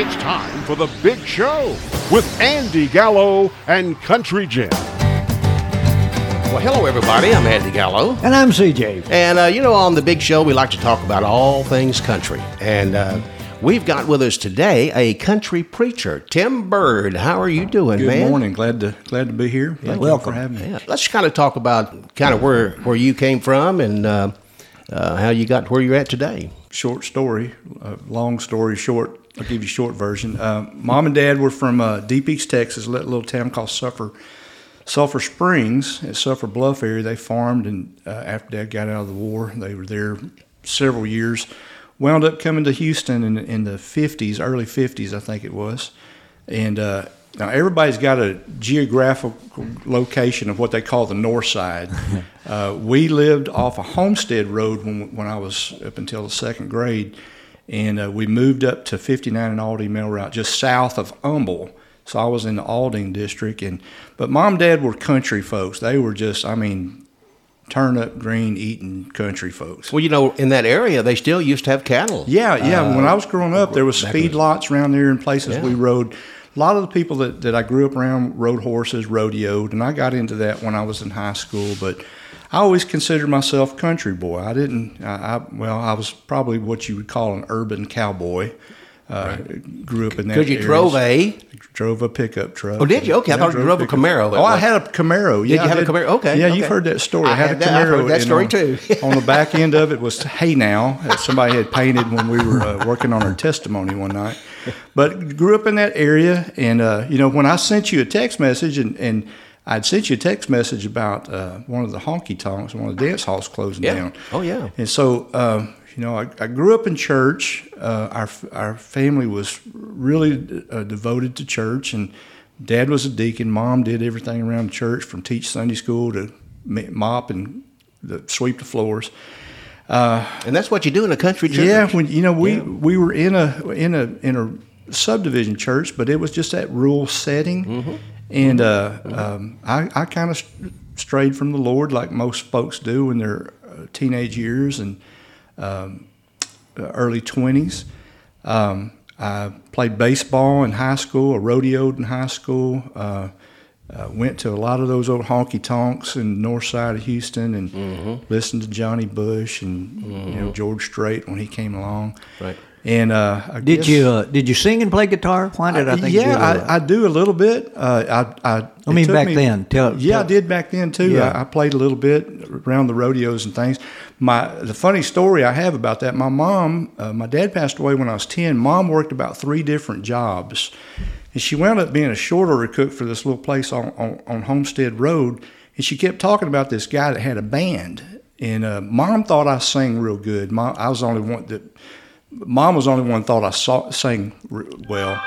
It's time for the big show with Andy Gallo and Country Jim. Well, hello, everybody. I'm Andy Gallo. And I'm CJ. And, uh, you know, on the big show, we like to talk about all things country. And uh, we've got with us today a country preacher, Tim Byrd. How are you doing, Good man? Good morning. Glad to glad to be here. Thank welcome. you for having me. Yeah. Let's kind of talk about kind of where, where you came from and uh, uh, how you got to where you're at today. Short story, uh, long story short. I'll give you a short version. Uh, Mom and Dad were from uh, Deep East Texas, a little town called Sulphur, Sulphur Springs, at Sulphur Bluff area. They farmed, and uh, after Dad got out of the war, they were there several years. Wound up coming to Houston in, in the 50s, early 50s, I think it was. And uh, now everybody's got a geographical location of what they call the north side. uh, we lived off a Homestead Road when, when I was up until the second grade, and uh, we moved up to 59 and Aldine Mail Route, just south of Humble. So I was in the Aldine district, and but mom and dad were country folks. They were just, I mean, turnip green eating country folks. Well, you know, in that area, they still used to have cattle. Yeah, yeah. when I was growing up, there was the- feedlots around there and places Yeah. we rode. A lot of the people that, that I grew up around rode horses, rodeoed, and I got into that when I was in high school. But I always considered myself country boy. I didn't. I, I well, I was probably what you would call an urban cowboy. Uh, Grew up in that. Because you area. drove a. drove a pickup truck. Oh, did you? Okay, I thought you drove a Camaro. Oh, I had a Camaro. Yeah, you I have a. Camaro? Okay, Yeah, okay. you've heard that story. I I had a I've Camaro. heard that story on- too. on the back end of it was "Hey Now" that somebody had painted when we were uh, working on our testimony one night. But grew up in that area, and uh, you know when I sent you a text message, and, and I'd sent you a text message about uh, one of the honky tonks, one of the dance halls closing Yeah. down. Oh, yeah. And so, um, you know, I, I grew up in church. Uh, our our family was really uh, devoted to church, and Dad was a deacon. Mom did everything around the church, from teach Sunday school to mop and the, sweep the floors. And that's what you do in a country church. Yeah, when you know we we were in a in a in a subdivision church, but it was just that rural setting, Mm-hmm. And uh, um, I I kind of strayed from the Lord like most folks do in their uh, teenage years and um, uh, early twenties. Um, I played baseball in high school, I rodeoed in high school. Uh, uh, went to a lot of those old honky tonks in the north side of Houston and Mm-hmm. listened to Johnny Bush and you know George Strait when he came along. Right. And uh, I Did guess- you uh, did you sing and play guitar? Why did I, think you yeah? I, I do a little bit. Uh, I, I, I mean, back me- then. Tell- yeah, I did back then too. Yeah. I, I played a little bit around the rodeos and things. My the funny story I have about that. My mom, uh, my dad passed away when I was ten. Mom worked about three different jobs, and she wound up being a short order cook for this little place on, on, on Homestead Road. And she kept talking about this guy that had a band. And uh, mom thought I sang real good. Mom, I was the only one that Mom was the only one thought I saw, sang well,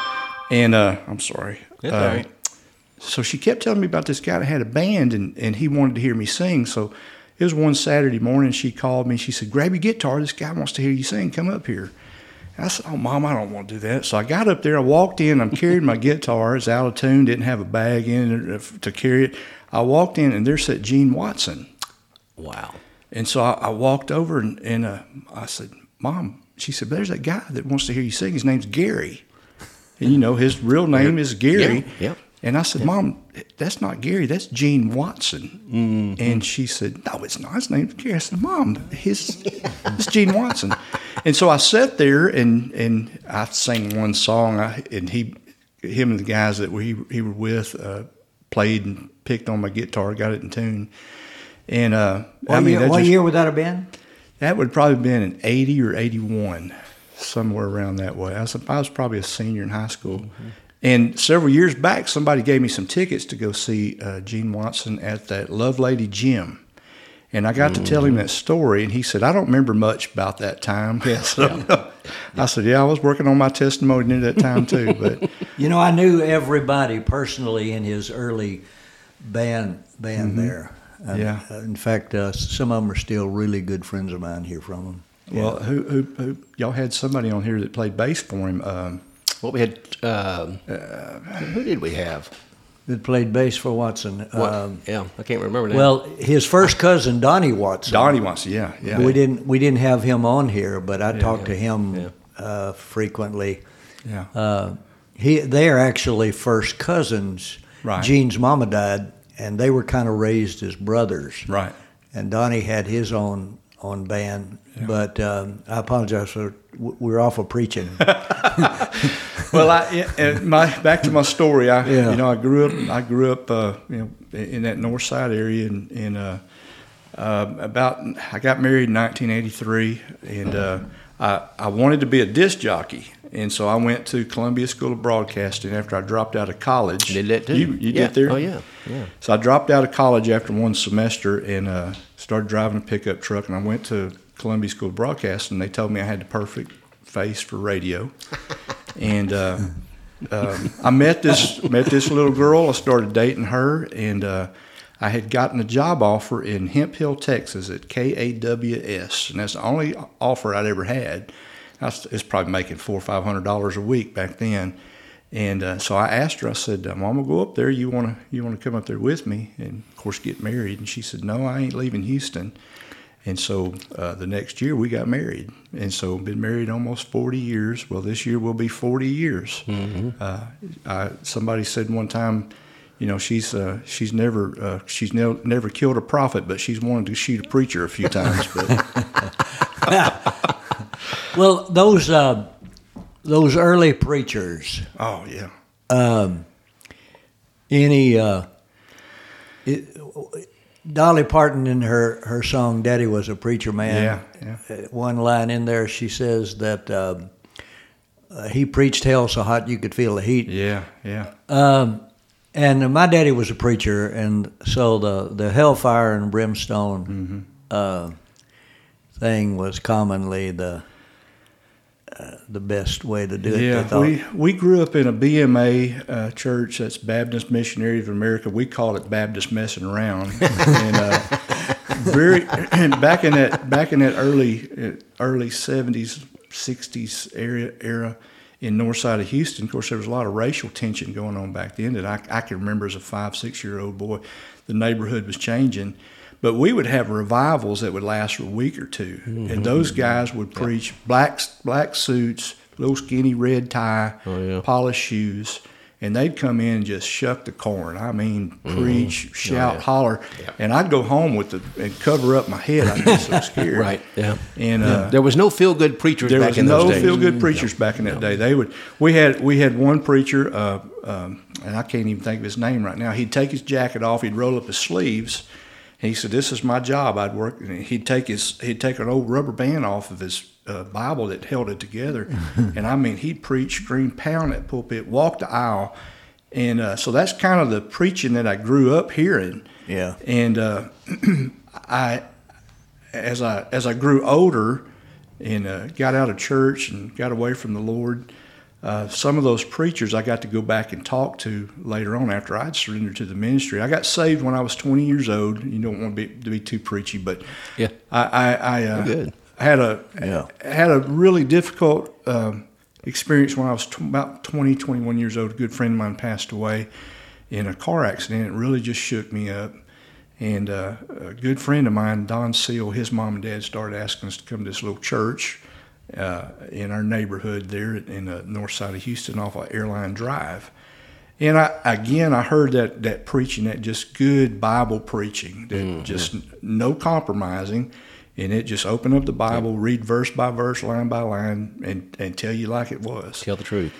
and uh, I'm sorry. That's Uh, right. So she kept telling me about this guy that had a band, and, and he wanted to hear me sing. So it was one Saturday morning. She called me. She said, "Grab your guitar. This guy wants to hear you sing. Come up here." I said, "Oh, Mom, I don't want to do that." So I got up there. I walked in. I'm carrying my guitar. It's out of tune. Didn't have a bag in it to carry it. I walked in, and there sat Gene Watson. Wow. And so I, I walked over and, and uh, I said, Mom, she said, there's that guy that wants to hear you sing. His name's Gary. And you know, his real name is Gary. Yeah, yeah. And I said, Mom, that's not Gary. That's Gene Watson. Mm-hmm. And she said, No, it's not. His name's Gary. I said, Mom, his it's Gene Watson. And so I sat there and and I sang one song. I, and he, him and the guys that we he were with, uh, played and picked on my guitar, got it in tune. And uh, what I mean, year, what just- year would that have been? That would probably have been in 80 or 81, somewhere around that way. I was, I was probably a senior in high school. Mm-hmm. And several years back, somebody gave me some tickets to go see uh, Gene Watson at that Love Lady Gym. And I got to tell him mm-hmm. that story, and he said, I don't remember much about that time. So I said, Yeah, I was working on my testimony near that time, too. But You know, I knew everybody personally in his early band band mm-hmm. there. And, Yeah. uh, in fact, uh, some of them are still really good friends of mine here from him. well, who, who, who, y'all had somebody on here that played bass for him. Um, What we had, um, who did we have? That played bass for Watson. What? Um, yeah, I can't remember now. well, his first cousin Donnie Watson. Donnie Watson, yeah, yeah. We didn't we didn't have him on here, but I talked yeah, to him yeah. uh, frequently. Yeah. Uh, he they are actually first cousins. Right. Gene's mama died, and they were kind of raised as brothers. Right. And Donnie had his own on band, but um, I apologize for we're off of preaching. well, I and my back to my story. I Yeah. you know I grew up I grew up uh, you know in that north side area and in, uh, uh, about I got married in 1983 and uh, I I wanted to be a disc jockey. And so I went to Columbia School of Broadcasting after I dropped out of college. Did that too? You, you yeah. did there? Oh yeah, yeah. So I dropped out of college after one semester and uh, started driving a pickup truck. And I went to Columbia School of Broadcasting. They told me I had the perfect face for radio. and uh, um, I met this met this little girl. I started dating her, and uh, I had gotten a job offer in Hemphill, Texas, at KAWS, and that's the only offer I'd ever had. I was, it's probably making four or five hundred dollars a week back then. And uh, so I asked her. I said, "Mom, go up there. You wanna you wanna come up there with me?" And of course, get married. And she said, "No, I ain't leaving Houston." And so uh, the next year we got married, and so been married almost 40 years. Well, this year will be 40 years. Uh, I, somebody said one time, you know, she's uh, she's never uh, she's ne- never killed a prophet, but she's wanted to shoot a preacher a few times. But well, those uh, those early preachers, oh yeah, any uh, it, Dolly Parton in her, her song "Daddy Was a Preacher Man." Yeah, yeah. uh, One line in there, she says that um, uh, he preached hell so hot you could feel the heat. yeah, yeah, Um, and my daddy was a preacher, and so the the hellfire and brimstone uh, thing was commonly the uh, the best way to do it. Yeah, thought. we we grew up in a BMA uh, church. That's Baptist Missionaries of America. We call it Baptist messing around. and uh, very back in that back in that early uh, early seventies sixties area era in north side of Houston. Of course, there was a lot of racial tension going on back then that I, I can remember as a five six year old boy. The neighborhood was changing. But we would have revivals that would last for a week or 2 and those guys would preach black black suits, little skinny red tie, yeah. polished shoes, and they'd come in and just shuck the corn. I mean, preach, shout, holler, and I'd go home with the and cover up my head. I'd be so scared. Right. Yeah. And uh, There was no feel good preachers there back was in no feel good preachers back in that day. They would. We had we had one preacher, uh, um, and I can't even think of his name right now. He'd take his jacket off. He'd roll up his sleeves. And he said, "This is my job. I'd work." And he'd take his he'd take an old rubber band off of his uh, Bible that held it together, and I mean he'd preach, scream, pound that pulpit, walk the aisle, and uh, so that's kind of the preaching that I grew up hearing. Yeah. And uh, I, as I as I grew older, and uh, got out of church and got away from the Lord, uh, some of those preachers I got to go back and talk to later on after I'd surrendered to the ministry. I got saved when I was 20 years old. You don't want to be, to be too preachy, but Yeah. I I, I uh, Good. had a Yeah. had a really difficult um, experience when I was t- about 20, 21 years old. A good friend of mine passed away in a car accident. It really just shook me up. And uh, a good friend of mine, Don Seal, his mom and dad started asking us to come to this little church uh, in our neighborhood there in the north side of Houston off of Airline Drive. And I again, I heard that that preaching, that just good Bible preaching, that just no compromising, and it just opened up the Bible, read verse by verse, line by line, and and tell you like it was. Tell the truth.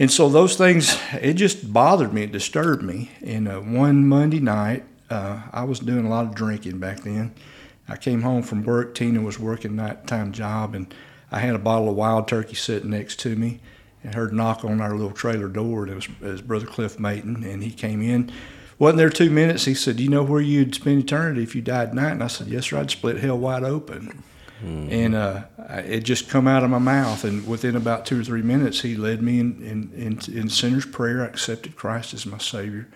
And so those things, it just bothered me, it disturbed me. And uh, one Monday night, uh, I was doing a lot of drinking back then. I came home from work. Tina was working nighttime job, and I had a bottle of wild turkey sitting next to me, and heard a knock on our little trailer door. And it was, it was Brother Cliff Mayton, and he came in. Wasn't there two minutes. He said, "Do you know where you'd spend eternity if you died tonight?" And I said, "Yes, sir. I'd split hell wide open." and uh, it just come out of my mouth. And within about two or three minutes, he led me in in, in, in sinner's prayer. I accepted Christ as my Savior.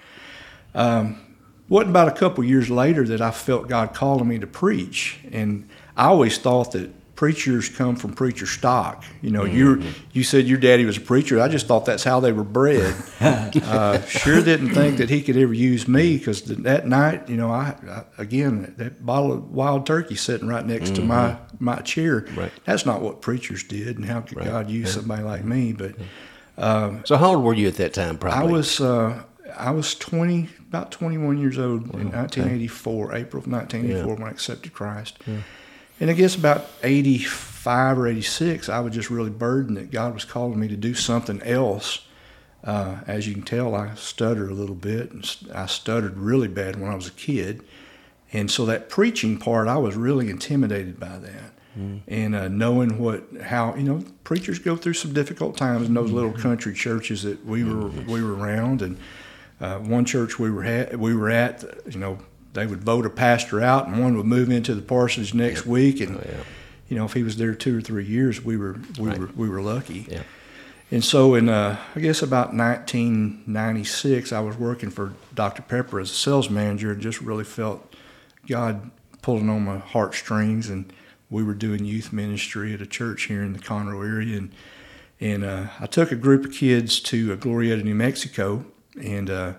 Um, wasn't about a couple years later that I felt God calling me to preach, and I always thought that preachers come from preacher stock. You know, you you said your daddy was a preacher. I just thought that's how they were bred. uh, sure didn't think that he could ever use me because that night, you know, I, I again that bottle of wild turkey sitting right next to my my chair. Right. That's not what preachers did, and how could God use somebody like me? But so how old were you at that time? Probably I was uh, I was twenty, about twenty one years old in nineteen eighty four, April of nineteen eighty four, when I accepted Christ. And I guess about eighty five or eighty six, I was just really burdened that God was calling me to do something else. Uh, as you can tell, I stutter a little bit, and I stuttered really bad when I was a kid. And so that preaching part, I was really intimidated by that. And uh, knowing what, how you know, preachers go through some difficult times in those little country churches that we were we were around, and uh, one church we were at, we were at, you know, they would vote a pastor out, and one would move into the parsonage next week, and you know, if he was there two or three years, we were we were we were lucky. Yeah. And so, in uh, I guess about 1996, I was working for Dr. Pepper as a sales manager, and just really felt God pulling on my heartstrings. And we were doing youth ministry at a church here in the Conroe area, and and uh, I took a group of kids to uh, Glorieta, New Mexico, and uh,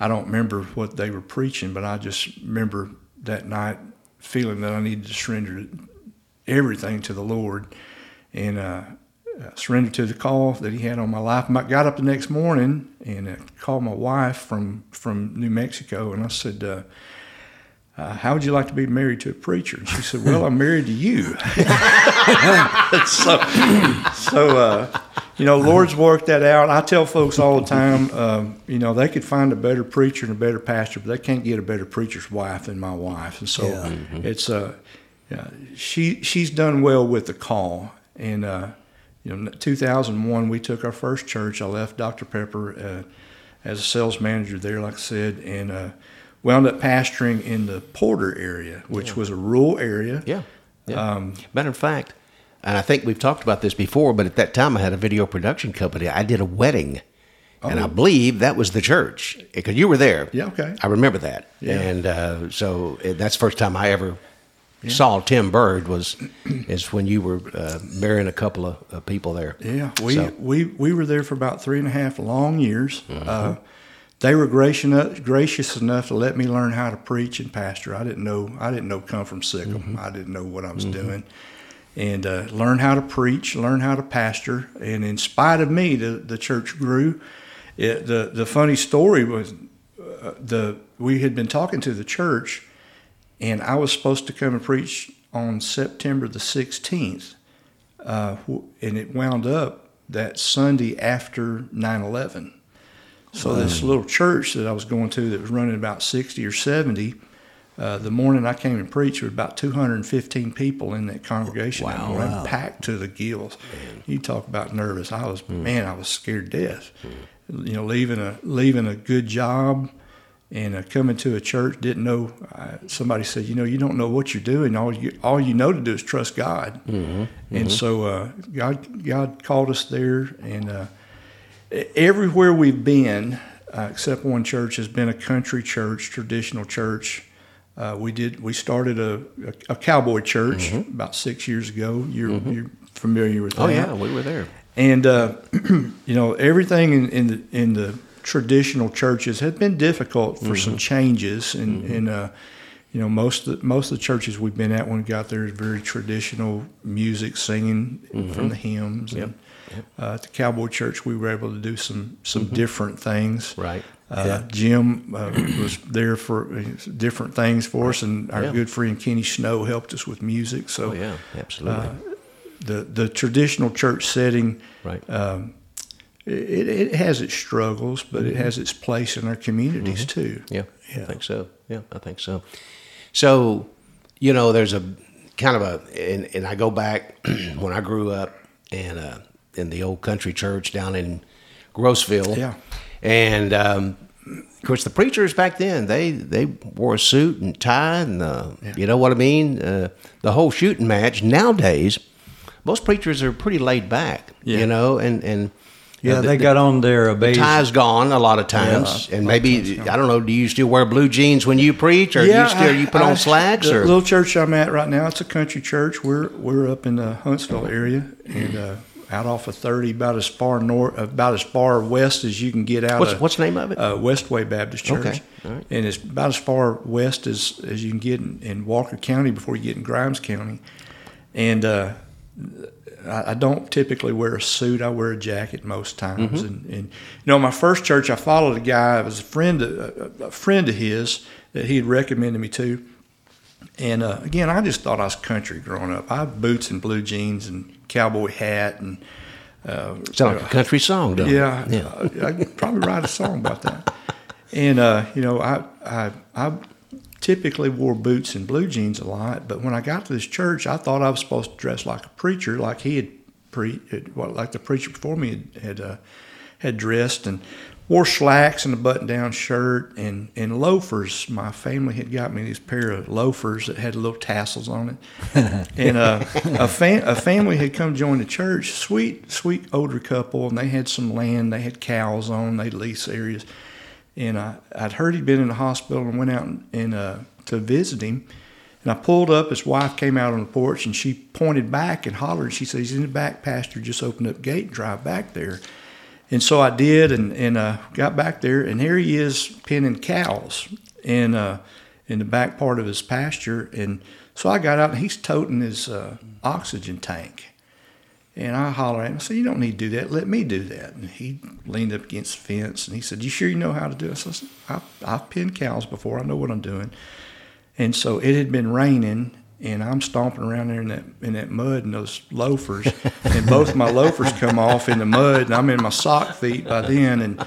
I don't remember what they were preaching, but I just remember that night feeling that I needed to surrender everything to the Lord, and uh, uh, surrendered to the call that He had on my life. I got up the next morning and uh, called my wife from from New Mexico, and I said. Uh, uh, how would you like to be married to a preacher? And she said, Well, I'm married to you. so, so uh, you know, Lord's worked that out. I tell folks all the time, um, you know, they could find a better preacher and a better pastor, but they can't get a better preacher's wife than my wife. And so Yeah. it's uh, yeah, she she's done well with the call. And uh, you know, 2001, we took our first church. I left Dr. Pepper uh, as a sales manager there, like I said, and uh, wound up pastoring in the Porter area, which was a rural area. Yeah. yeah. Um, Matter of fact, and I think we've talked about this before, but at that time I had a video production company. I did a wedding, and I believe that was the church because you were there. Oh. Yeah, okay. I remember that, Yeah. and uh, so that's the first time I ever saw Tim Byrd was is when you were uh, marrying a couple of uh, people there. Yeah, we, So- we we were there for about three and a half long years. Mm-hmm. Uh, they were gracious enough, gracious enough to let me learn how to preach and pastor. I didn't know I didn't know come from Sikkim. Mm-hmm. I didn't know what I was doing, and uh, learn how to preach, learn how to pastor. And in spite of me, the the church grew. It, the the funny story was uh, the we had been talking to the church, and I was supposed to come and preach on September the sixteenth uh, and it wound up that Sunday after 9/11. So this little church that I was going to that was running about 60 or 70, uh, the morning I came and preached, there were about 215 people in that congregation. that Wow. packed to the gills. You talk about nervous. I was man, I was scared to death. You know, leaving a leaving a good job and uh, coming to a church didn't know. Uh, somebody said, you know, you don't know what you're doing. All you all you know to do is trust God. And so uh, God God called us there, and uh, everywhere we've been, uh, except one church, has been a country church, traditional church. Uh, we did we started a, a, a cowboy church about six years ago. You're, you're familiar with that? Oh yeah, we were there. And uh, you know, everything in, in the in the traditional churches had been difficult for some changes, and and uh, you know, most of the, most of the churches we've been at when we got there is very traditional music, singing from the hymns. And, uh, at the Cowboy Church, we were able to do some some different things. Right. Uh, Jim uh, was there for uh, different things for us, and our Yeah. good friend Kenny Snow helped us with music. So Oh yeah, absolutely. the the traditional church setting right. um, it, it has its struggles, but it has its place in our communities too. Yeah, Yeah. I think so. Yeah, I think so. So, you know, there's a kind of a, and, and I go back when I grew up and uh, in the old country church down in Grossville. Yeah. and um, of course the preachers back then they they wore a suit and tie and uh, you know what I mean. Uh, the whole shooting match nowadays, most preachers are pretty laid back. Yeah. You know, and and Yeah, uh, the- they got on their beige. tie's gone a lot of times, and maybe I don't know. Do you still wear blue jeans when you preach, or do you still you put I- on slacks? The Or little church I'm at right now, it's a country church. We're we're up in the Huntsville area and uh, out off of 30, about as far north, about as far west as you can get out. what's of, what's the name of it? uh, Westway Baptist Church. Okay, right. And it's about as far west as, as you can get in, in Walker County before you get in Grimes County. And uh, I, I don't typically wear a suit. I wear a jacket most times. Mm-hmm. And, and you know, my first church, I followed a guy. It was a friend, a, a friend of his that he had recommended me to. And uh, again, I just thought I was country growing up. I had boots and blue jeans and cowboy hat and uh, Sound like a country song, don't yeah, it? I, I could probably write a song about that. And uh, you know, I, I I typically wore boots and blue jeans a lot, but when I got to this church, I thought I was supposed to dress like a preacher, like he had pre, well, like the preacher before me had had, uh, had dressed, and wore slacks and a button-down shirt and and loafers. My family had got me these pair of loafers that had little tassels on it, and uh, a fam- a family had come join the church. Sweet, sweet older couple, and they had some land. They had cows on. They lease areas, and I, I'd heard he'd been in the hospital and went out and, and uh, to visit him. And I pulled up. His wife came out on the porch, and she pointed back and hollered. She said, "He's in the back pasture. Just open up gate and drive back there." And so I did, and and uh, got back there, and here he is penning cows in uh, in the back part of his pasture. And so I got out, and he's toting his uh, oxygen tank. And I holler at him. I said, "You don't need to do that. Let me do that." And he leaned up against the fence, and he said, "You sure you know how to do this?" I said, "I've, I've pinned cows before. I know what I'm doing." And so it had been raining, and I'm stomping around there in that in that mud and those loafers, and both my loafers come off in the mud, and I'm in my sock feet by then, and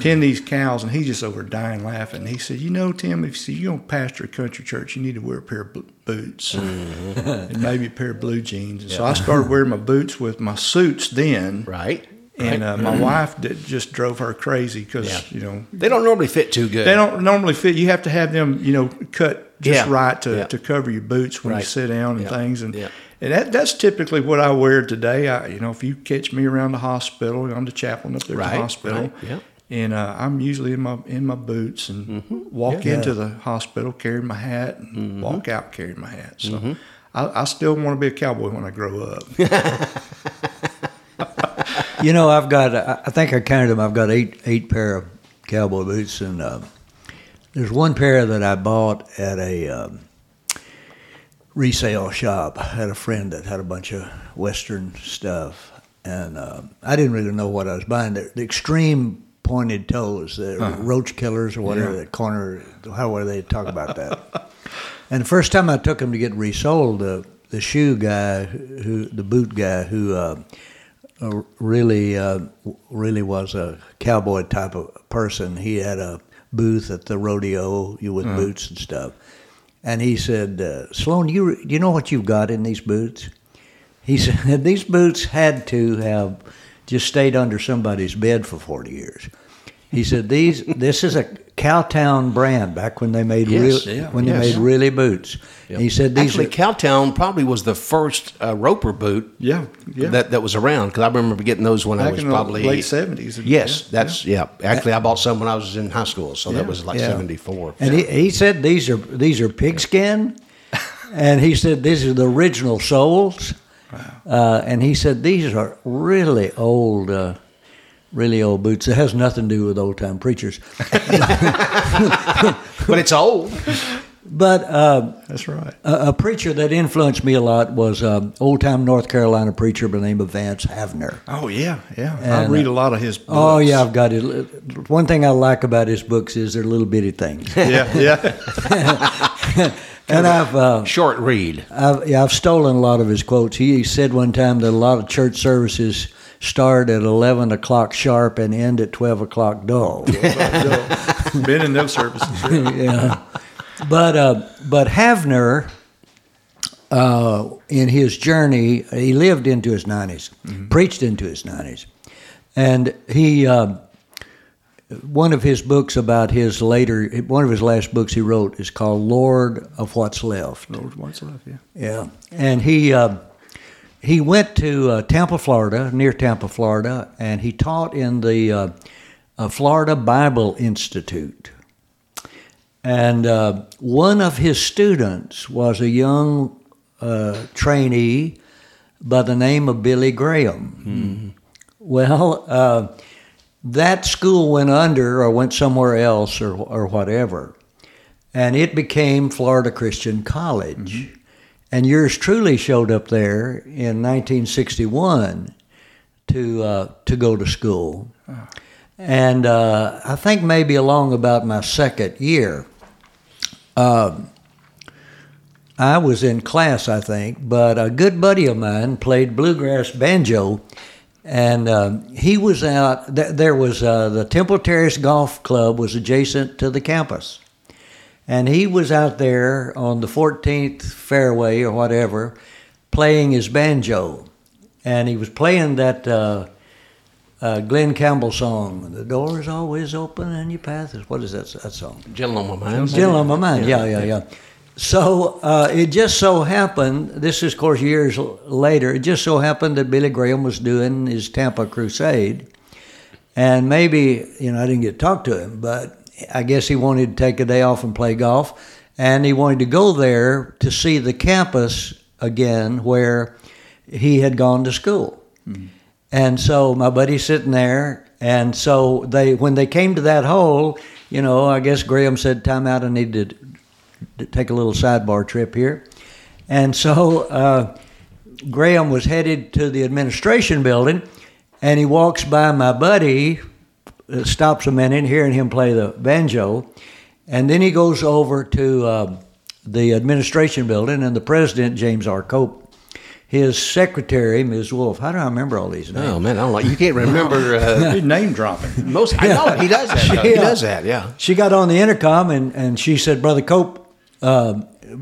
pin these cows, and he just over dying laughing. He said, "You know, Tim, if you gonna pastor a country church, you need to wear a pair of bo- boots and maybe a pair of blue jeans." And so I started wearing my boots with my suits then, Right. and uh, my wife did, just drove her crazy because Yeah. you know They don't normally fit too good. they don't normally fit. You have to have them, you know, cut just Yeah. right to, Yeah. to cover your boots when Right. you sit down and Yeah. things. And Yeah. and that, that's typically what I wear today. I, you know, if you catch me around the hospital, I'm the chaplain up there at the hospital. right, yeah. And uh, I'm usually in my in my boots and walk Yeah. into the hospital carrying my hat and Mm-hmm. walk out carrying my hat. So I, I still want to be a cowboy when I grow up. You know, I've got. I I think I counted them. I've got eight eight pair of cowboy boots, and uh, there's one pair that I bought at a um, resale shop. I had a friend that had a bunch of Western stuff, and uh, I didn't really know what I was buying. The, the extreme pointed toes, the roach killers or whatever. Yeah. The corner, however they talk about that. And the first time I took them to get resold, the the shoe guy, who the boot guy, who uh, uh, really uh, really was a cowboy type of person. He had a booth at the rodeo you with boots and stuff. And he said, uh, "Sloan, you you know what you've got in these boots?" He said, "These boots had to have just stayed under somebody's bed for forty years." He said, "These this is a Cowtown brand back when they made Yes, real yeah, when yes. they made really boots." He said, "These Actually, are, Cowtown probably was the first uh, Roper boot Yeah, yeah. that, that was around because I remember getting those when I Back was in the probably late 70s. Yes, Yeah, that's yeah. Actually, I bought some when I was in high school, so that was like Yeah. seventy four. And he, he said these are these are pigskin, and he said these are the original soles. Uh, and he said these are really old, uh, really old boots. It has nothing to do with old time preachers. but it's old. But uh, That's right. a, a preacher that influenced me a lot was um, old time North Carolina preacher by the name of Vance Havner. Oh yeah, yeah. I read uh, a lot of his. Books. Oh yeah, I've got it. One thing I like about his books is they're little bitty things, yeah, yeah. and I've. Uh, Short read. I've, yeah, I've stolen a lot of his quotes. He said one time that a lot of church services start at 11 o'clock sharp and end at 12 o'clock dull. Been in those services. yeah. But, uh, but Havner, uh, in his journey, he lived into his 90s, preached into his 90s. And he, uh, one of his books about his later, one of his last books he wrote is called Lord of What's Left. Lord, of what's left? Yeah. Yeah, and he uh, he went to uh, Tampa, Florida, near Tampa, Florida, and he taught in the uh, uh, Florida Bible Institute. And uh, one of his students was a young uh, trainee by the name of Billy Graham. Well, uh, that school went under or went somewhere else or, or whatever, and it became Florida Christian College. And yours truly showed up there in 1961 to uh, to go to school, and uh, I think maybe along about my second year. Um, I was in class, I think, but a good buddy of mine played bluegrass banjo, and uh, he was out. Th- there was uh, the Temple Terrace Golf Club was adjacent to the campus, and he was out there on the 14th fairway or whatever, playing his banjo, and he was playing that. Uh, uh, Glen Campbell song, "The door is always open and your path is." What is that, that song? Gentle on my mind. Still on my mind. Yeah, yeah, yeah. So uh, it just so happened. This is, of course, years later. It just so happened that Billy Graham was doing his Tampa Crusade, and maybe you know I didn't get to talk to him, but I guess he wanted to take a day off and play golf, and he wanted to go there to see the campus again where he had gone to school. And so my buddy's sitting there, and so they when they came to that hole, you know, I guess Graham said, "Time out. I need to, to take a little sidebar trip here," and so uh, Graham was headed to the administration building, and he walks by my buddy, stops a minute, hearing him play the banjo, and then he goes over to uh, the administration building, and the president James R. Cope. His secretary, Ms. Wolf. How do I remember all these names? Oh man, I don't like you can't remember uh, name dropping. most. I know he does that. though. He does that. Yeah. She got on the intercom and, and she said, Brother Cope, uh,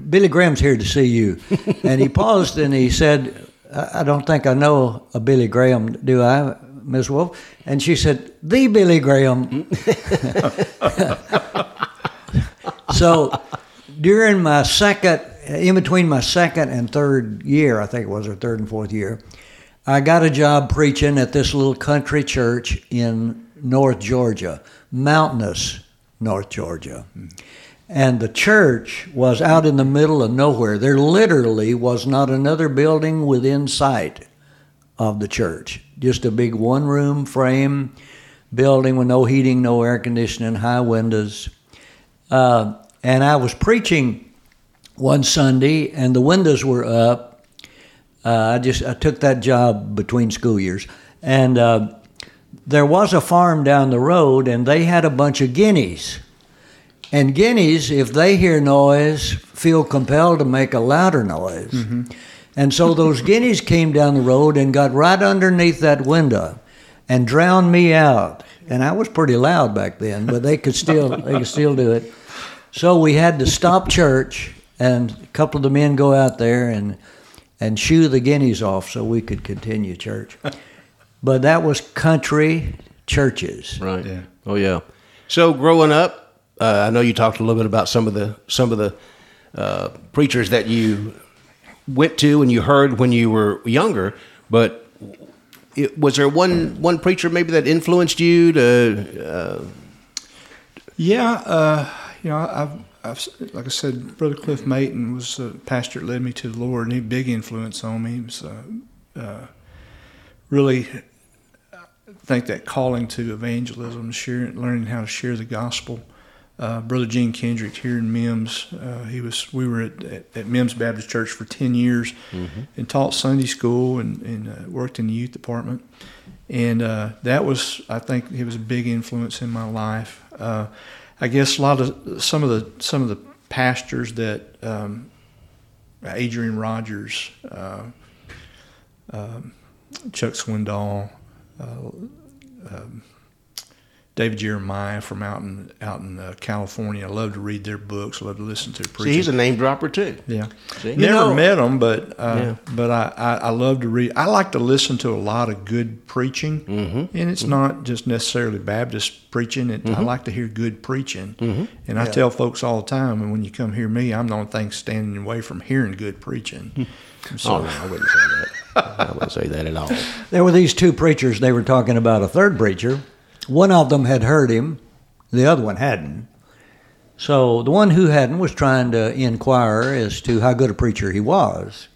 Billy Graham's here to see you. and he paused and he said, I, I don't think I know a Billy Graham, do I, Miss Wolf? And she said, The Billy Graham. Hmm? so during my second, in between my second and third year, I think it was, or third and fourth year, I got a job preaching at this little country church in North Georgia, mountainous North Georgia. Hmm. And the church was out in the middle of nowhere. There literally was not another building within sight of the church. Just a big one room frame building with no heating, no air conditioning, high windows. Uh, and I was preaching one Sunday, and the windows were up. Uh, I just I took that job between school years, and uh, there was a farm down the road, and they had a bunch of guineas. And guineas, if they hear noise, feel compelled to make a louder noise. And so those guineas came down the road and got right underneath that window and drowned me out. And I was pretty loud back then, but they could still they could still do it. So we had to stop church, and a couple of the men go out there and and shoo the guineas off so we could continue church. But that was country churches. Right. Yeah. Oh yeah. So growing up, uh, I know you talked a little bit about some of the some of the uh, preachers that you went to and you heard when you were younger. But it, was there one one preacher maybe that influenced you to? Uh, Yeah, uh, you know, I've, I've, like I said, Brother Cliff Mayton was a pastor that led me to the Lord, and he big influence on me. He was uh, uh, really, I think that calling to evangelism, sharing, learning how to share the gospel. Uh, Brother Gene Kendrick here in Mims, uh, he was. We were at, at, at Mims Baptist Church for ten years, and taught Sunday school and, and uh, worked in the youth department and uh, that was I think it was a big influence in my life. Uh, I guess a lot of some of the some of the pastors that um, Adrian Rogers, uh, um, Chuck Swindoll, uh, um, David Jeremiah from out in out in uh, California. I love to read their books. I love to listen to see, preaching. he's a name dropper too. Yeah. See? Never know- met him, but uh, Yeah. but I, I, I love to read. I like to listen to a lot of good preaching, Mm-hmm. and it's not just necessarily Baptist preaching. It, I like to hear good preaching, Mm-hmm. and I tell folks all the time. And when you come hear me, I'm the only thing standing away from hearing good preaching. So Oh no, I wouldn't say that. I wouldn't say that at all. There were these two preachers. They were talking about a third preacher. One of them had heard him, the other one hadn't. So the one who hadn't was trying to inquire as to how good a preacher he was.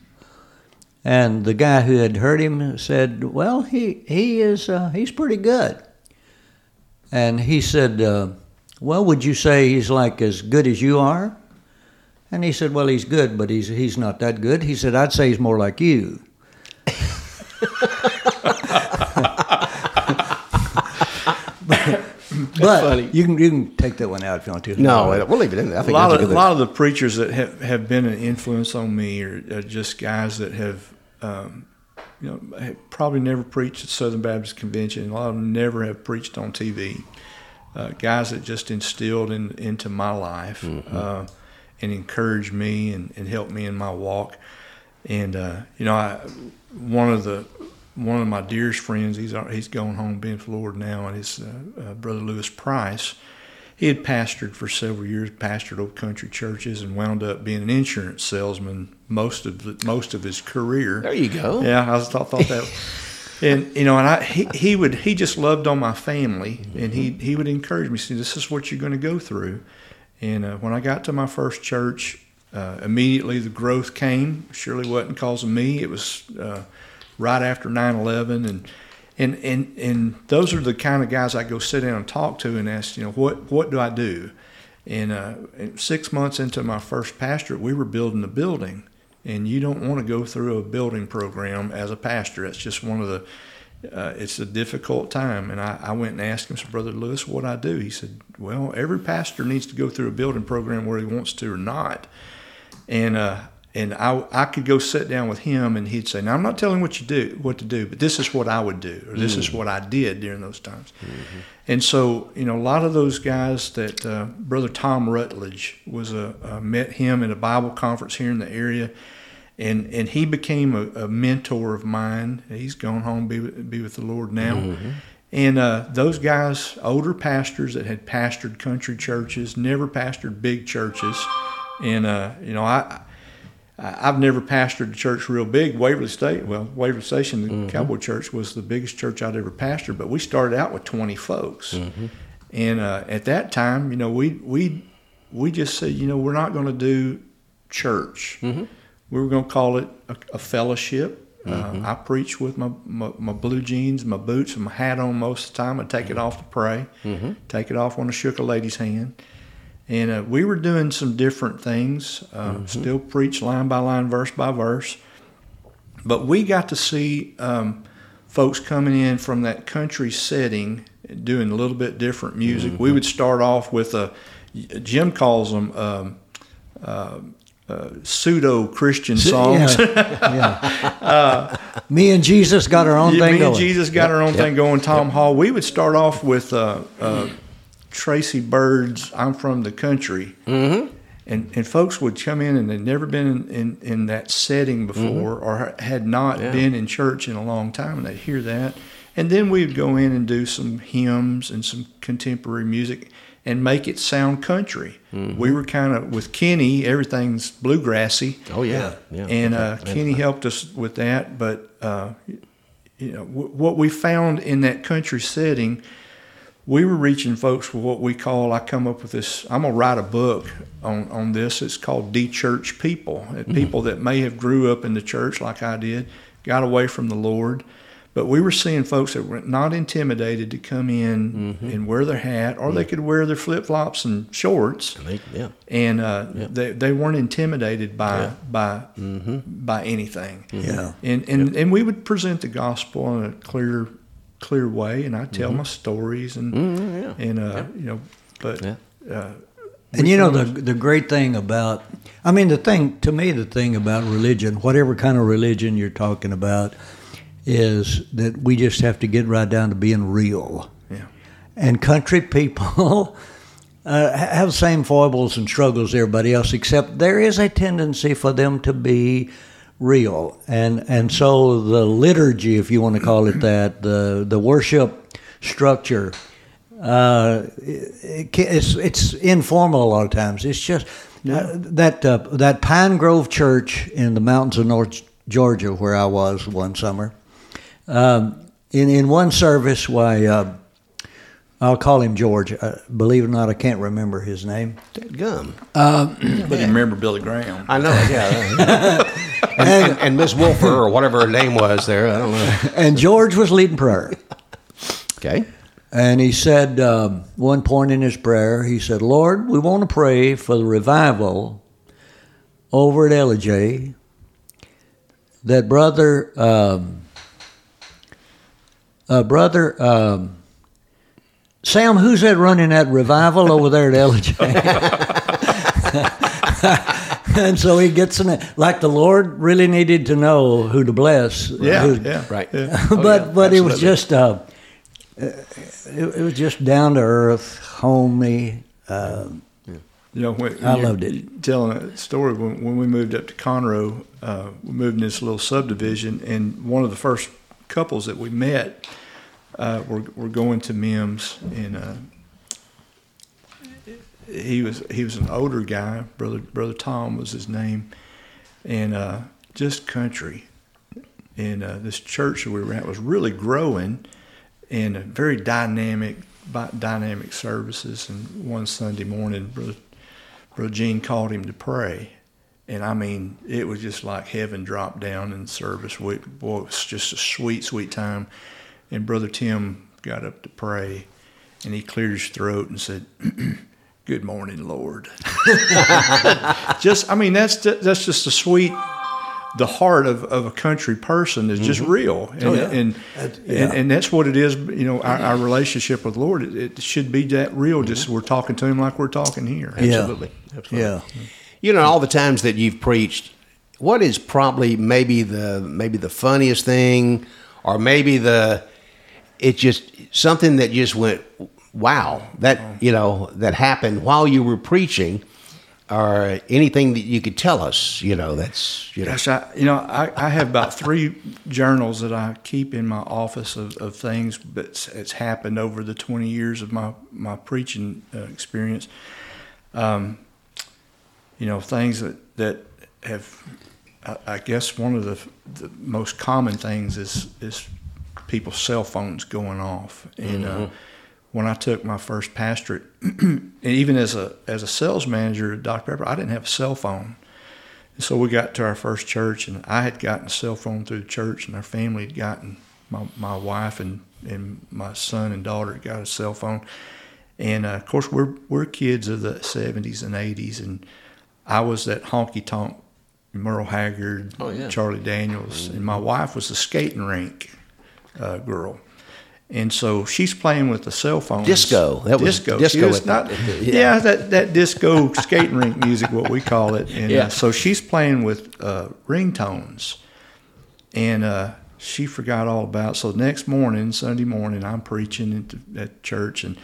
And the guy who had heard him said, "Well, he he is uh, he's pretty good." And he said, uh, "Well, would you say he's like as good as you are?" And he said, "Well, he's good, but he's he's not that good." He said, "I'd say he's more like you." but funny. you can you can take that one out if you want to. No, we'll leave it in there. I a think lot of a a lot of the preachers that have, have been an influence on me are, are just guys that have, um, you know, probably never preached at Southern Baptist Convention. A lot of them never have preached on TV. Uh, guys that just instilled in, into my life Mm-hmm. uh, and encouraged me and, and helped me in my walk. And uh, you know, I one of the one of my dearest friends, he's he's gone home, being with the now, and his uh, uh, brother Lewis Price. He had pastored for several years, pastored old country churches, and wound up being an insurance salesman most of the, most of his career. There you go. Yeah, I thought, thought that. and you know, and I he, he would he just loved on my family, and he he would encourage me. See, this is what you're going to go through. And uh, when I got to my first church, uh, immediately the growth came. Surely wasn't of me. It was uh, right after 9/11, and and and and those are the kind of guys I go sit down and talk to and ask, you know, what what do I do? And, uh, six months into my first pastorate, we were building a building, and you don't want to go through a building program as a pastor. It's just one of the uh, it's a difficult time. And I, I went and asked him, said, Brother Lewis, what I do? He said, Well, every pastor needs to go through a building program where he wants to or not. And uh, and I, I could go sit down with him and he'd say, Now I'm not telling what you do what to do, but this is what I would do, or this is what I did during those times. And so, you know, a lot of those guys that uh, Brother Tom Rutledge was a, uh, met him at a Bible conference here in the area, and and he became a, a mentor of mine. He's gone home be with, be with the Lord now. And uh, those guys, older pastors that had pastored country churches, never pastored big churches, and uh, you know I. I've never pastored a church real big. Waverly State, well, Waverly Station, the mm-hmm. Cowboy Church was the biggest church I'd ever pastored, but we started out with 20 folks. Mm-hmm. And uh, at that time, you know, we we we just said, you know, we're not going to do church. Mm-hmm. We were going to call it a, a fellowship. Uh, I preach with my, my, my blue jeans, my boots, and my hat on most of the time. I take it off to pray, take it off when I shook a lady's hand. And uh, we were doing some different things, uh, still preach line by line, verse by verse. But we got to see um, folks coming in from that country setting, doing a little bit different music. We would start off with a, Jim calls them um, uh, uh, pseudo Christian songs. Yeah, yeah. me and Jesus got our own Yeah, thing me going. and Jesus got our own thing going. Tom Hall. We would start off with uh, uh, Tracy Byrd's "I'm from the Country," mm-hmm. and and folks would come in and they'd never been in, in, in that setting before or had not been in church in a long time, and they'd hear that, and then we'd go in and do some hymns and some contemporary music. And make it sound country. We were kind of with Kenny. Everything's bluegrassy. Oh yeah, yeah. And uh, Kenny helped us with that. But uh, you know w- what we found in that country setting, we were reaching folks with what we call. I come up with this. I'm gonna write a book on on this. It's called "De-Church People." Uh, People that may have grew up in the church like I did, got away from the Lord. But we were seeing folks that were not intimidated to come in and wear their hat, or they could wear their flip flops and shorts They- yeah. and uh, they, they weren't intimidated by by by anything. Yeah. And and, and we would present the gospel in a clear clear way, and I tell my stories and and uh, you know, but Yeah. uh, And you know the the great thing about, I mean the thing to me the thing about religion, whatever kind of religion you're talking about, is that we just have to get right down to being real. yeah, And country people uh, have the same foibles and struggles as everybody else, except there is a tendency for them to be real. And and so the liturgy, if you want to call it that, the the worship structure, uh, it, it's it's informal a lot of times. It's just uh, that uh, that Pine Grove Church in the mountains of North Georgia, where I was one summer. Um, in in one service, why. Uh, I'll call him George. Uh, believe it or not, I can't remember his name. Dead Gum. but you remember Billy Graham? I know. Yeah. and, and, and Miss Wolfer or whatever her name was there. I don't know. And George was leading prayer. Okay. And he said, um, one point in his prayer, he said, Lord, we want to pray for the revival over at Ellijay that brother, um, uh, brother um, Sam, who's that running that revival over there at Ellijay? and so he gets in it. Like the Lord really needed to know who to bless. Yeah, who- yeah, Right. yeah. but yeah, but it was just uh, it, it was just down to earth, homey. Uh, You know, when, I loved it. Telling a story when, when we moved up to Conroe, uh, we moved in this little subdivision, and one of the first couples that we met uh, were, were going to Mims, and uh, he was he was an older guy. Brother Brother Tom was his name, and uh, just country. And uh, this church that we were at was really growing, and very dynamic, dynamic services. And one Sunday morning, brother, brother Gene called him to pray, and I mean, it was just like heaven dropped down in service. We, boy, it was just a sweet, sweet time. And brother Tim got up to pray, and he cleared his throat and said. Good morning, Lord. just, I mean, that's that's just the sweet, the heart of, of a country person is just mm-hmm. real, oh, and Oh, yeah. and, and and that's what it is. You know, our, our relationship with the Lord, it, it should be that real. Just mm-hmm. we're talking to Him like we're talking here. Yeah. Absolutely. Absolutely. yeah, You know, all the times that you've preached, what is probably maybe the maybe the funniest thing, or maybe the it just something that just went wow that you know that happened while you were preaching, or anything that you could tell us. You know, that's you know. Gosh, I, you know, I, I have about three journals that I keep in my office of, of things that's it's happened over the 20 years of my, my preaching uh, experience. Um, you know, things that, that have, I, I guess one of the, the most common things is, is people's cell phones going off. And uh, when I took my first pastorate, and even as a, as a sales manager at Dr. Pepper, I didn't have a cell phone. And so we got to our first church, and I had gotten a cell phone through the church, and our family had gotten my, my wife and, and my son and daughter got a cell phone. And uh, of course, we're we're kids of the '70s and '80s, and I was that honky tonk Merle Haggard, Oh, yeah. Charlie Daniels, and my wife was a skating rink uh, girl. And so she's playing with the cell phone. Disco. That was disco. disco was not, yeah. yeah. that, that disco skating rink music, what we call it. And Yeah. uh, so she's playing with uh, ringtones. And uh, she forgot all about it. So the next morning, Sunday morning, I'm preaching at, the, at church. And,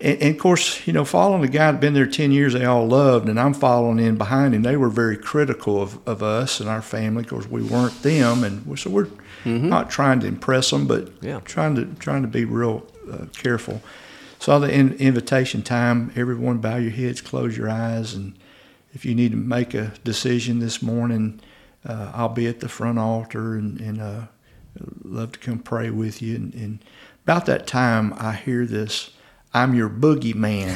and, and of course, you know, following the guy that had been there 10 years they all loved, and I'm following in behind him. They were very critical of, of us and our family because we weren't them. And so we're not trying to impress them, but Yeah. trying to trying to be real uh, careful. So the in, invitation time, everyone bow your heads, close your eyes, and if you need to make a decision this morning, uh, I'll be at the front altar and, and uh, love to come pray with you. And, and about that time, I hear this "I'm your boogeyman"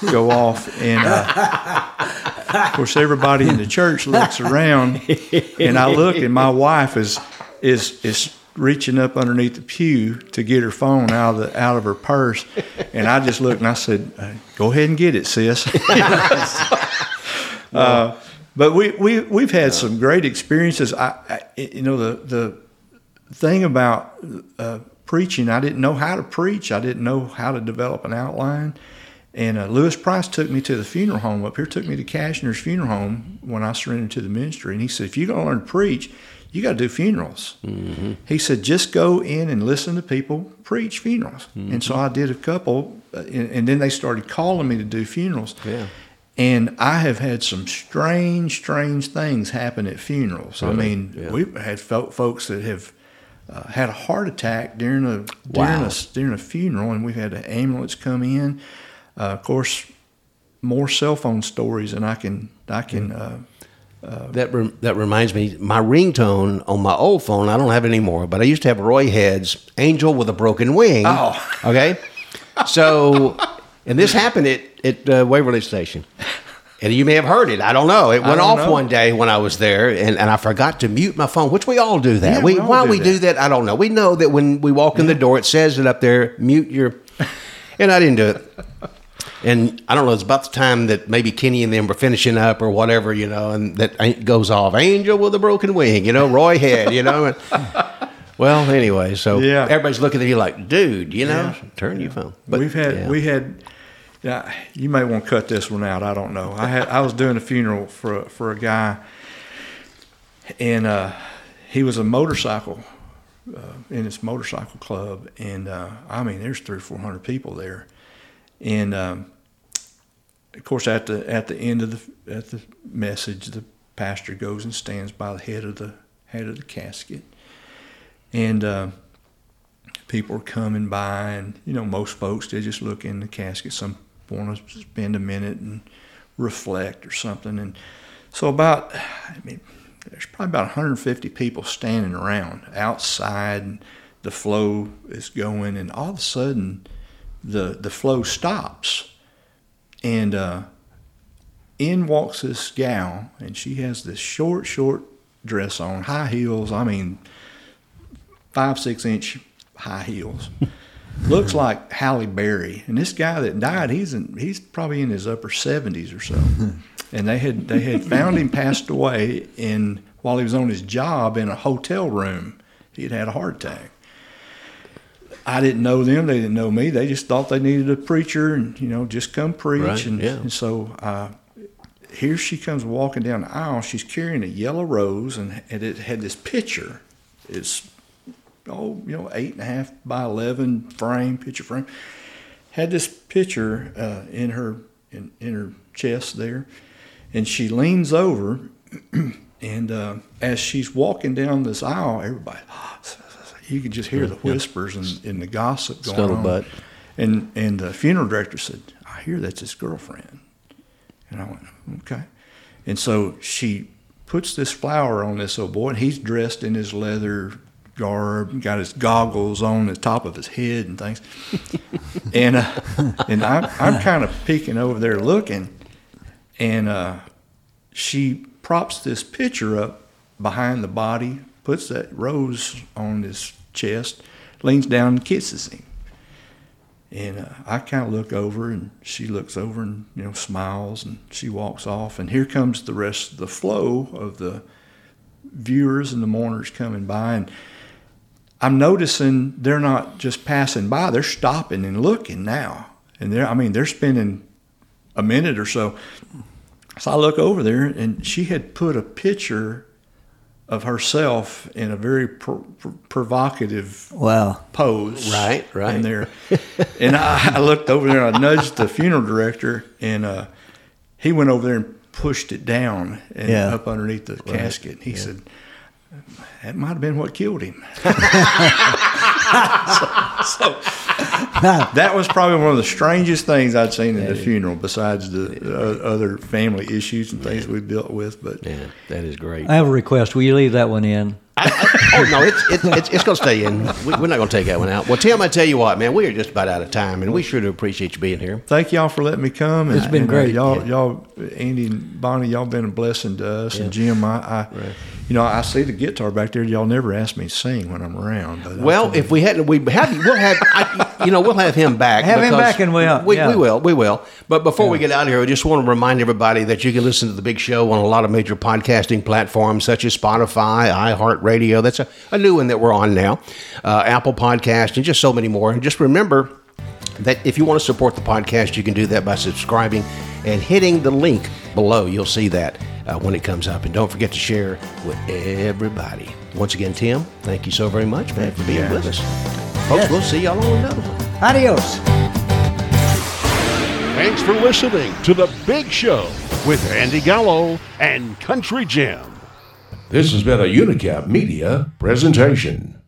go off, and uh, of course, everybody in the church looks around, and I look, and my wife is is is reaching up underneath the pew to get her phone out of the out of her purse, and I just looked and I said, "Go ahead and get it, sis." uh, but we we we've had some great experiences. I, I you know the the thing about uh, preaching, I didn't know how to preach. I didn't know how to develop an outline. And uh, Lewis Price took me to the funeral home up here, took me to Cashner's funeral home when I surrendered to the ministry. And he said, if you're going to learn to preach, you got to do funerals. He said, just go in and listen to people preach funerals. And so I did a couple, uh, and, and then they started calling me to do funerals. Yeah. And I have had some strange, strange things happen at funerals. I mean, Yeah. we've had folks that have uh, had a heart attack during a during Wow. a during a funeral, and we've had an ambulance come in. Uh, of course, more cell phone stories, and I can I can. Uh, That rem- that reminds me, my ringtone on my old phone, I don't have it anymore, but I used to have Roy Head's "Angel with a Broken Wing." Oh. okay. So, and this happened at at uh, Waverly Station, and you may have heard it. I don't know. It went off know. one day when I was there, and, and I forgot to mute my phone, which we all do that. Yeah, we, we why do we that. do that, I don't know. We know that when we walk in the door, it says it up there, mute your, and I didn't do it. And I don't know, it's about the time that maybe Kenny and them were finishing up or whatever, you know, and that goes off. Angel with a broken wing, you know, Roy Head, you know. And, well, anyway, so Yeah. everybody's looking at you like, dude, you know, Yeah. turn your phone. But, We've had yeah. we had. Yeah, you may want to cut this one out. I don't know. I had I was doing a funeral for a, for a guy, and uh, he was a motorcycle uh, in his motorcycle club, and uh, I mean, there's three or four hundred people there, and um, of course, at the at the end of the at the message, the pastor goes and stands by the head of the head of the casket, and. Uh, people are coming by, and you know, most folks they just look in the casket. Some want to spend a minute and reflect or something. And so, about I mean, there's probably about 150 people standing around outside. And the flow is going, and all of a sudden, the the flow stops, and uh, in walks this gal, and she has this short, short dress on, high heels. I mean, five, six inch high heels. Looks like Halle Berry, and this guy that died, he's in, he's probably in his upper seventies or so. and they had they had found him passed away in while he was on his job in a hotel room. He had had a heart attack. I didn't know them; they didn't know me. They just thought they needed a preacher, and you know, just come preach. Right, and, yeah. and so uh, here she comes walking down the aisle. She's carrying a yellow rose, and, and it had this picture. It's oh, you know, eight and a half by eleven frame, picture frame. Had this picture uh, in her in, in her chest there, and she leans over, and uh, as she's walking down this aisle, everybody, you could just hear the whispers and, and the gossip going Scuttlebutt. on. And and the funeral director said, "I hear that's his girlfriend." And I went, "Okay." And so she puts this flower on this old boy, and he's dressed in his leather garb, got his goggles on the top of his head and things. and uh, and I'm I'm kind of peeking over there looking, and uh, she props this picture up behind the body, puts that rose on his chest, leans down and kisses him. And uh, I kind of look over, and she looks over and you know smiles, and she walks off. And here comes the rest of the flow of the viewers and the mourners coming by, and I'm noticing they're not just passing by; they're stopping and looking now. And they're, I mean, they're spending a minute or so. So I look over there, and she had put a picture of herself in a very pro- pro- provocative Wow. pose. Right, right. In there, and I, I looked over there and I nudged the funeral director, and uh, he went over there and pushed it down and Yeah. up underneath the casket. And He said, "That might have been what killed him." so, so that was probably one of the strangest things I'd seen at a funeral, besides the uh, other family issues and things we dealt with. But Yeah, that is great. I have a request. Will you leave that one in? oh no, it's it's it's, it's going to stay in. We, we're not going to take that one out. Well, Tim, I tell you what, man, we are just about out of time, and we sure do appreciate you being here. thank y'all for letting me come. And, It's been and, uh, great. y'all, y'all, Andy and Bonnie, y'all been a blessing to us. And Jim, I, I you know, I see the guitar back there. Y'all never ask me to sing when I'm around. But Well, if we hadn't, we have we'll have I, you know we'll have him back. Have him back and we'll- we, yeah. we will we will. But before we get out of here, I just want to remind everybody that you can listen to the Big Show on a lot of major podcasting platforms such as Spotify, iHeartRadio. That's a, a new one that we're on now, uh, Apple Podcast, and just so many more. And just remember that if you want to support the podcast, you can do that by subscribing and hitting the link below. You'll see that uh, when it comes up. And don't forget to share with everybody. Once again, Tim, thank you so very much, man, for being Yeah. with us. Folks, Yes. we'll see y'all on another one. Adios. Thanks for listening to The Big Show with Andy Gallo and Country Jim. This has been a Unicap Media presentation.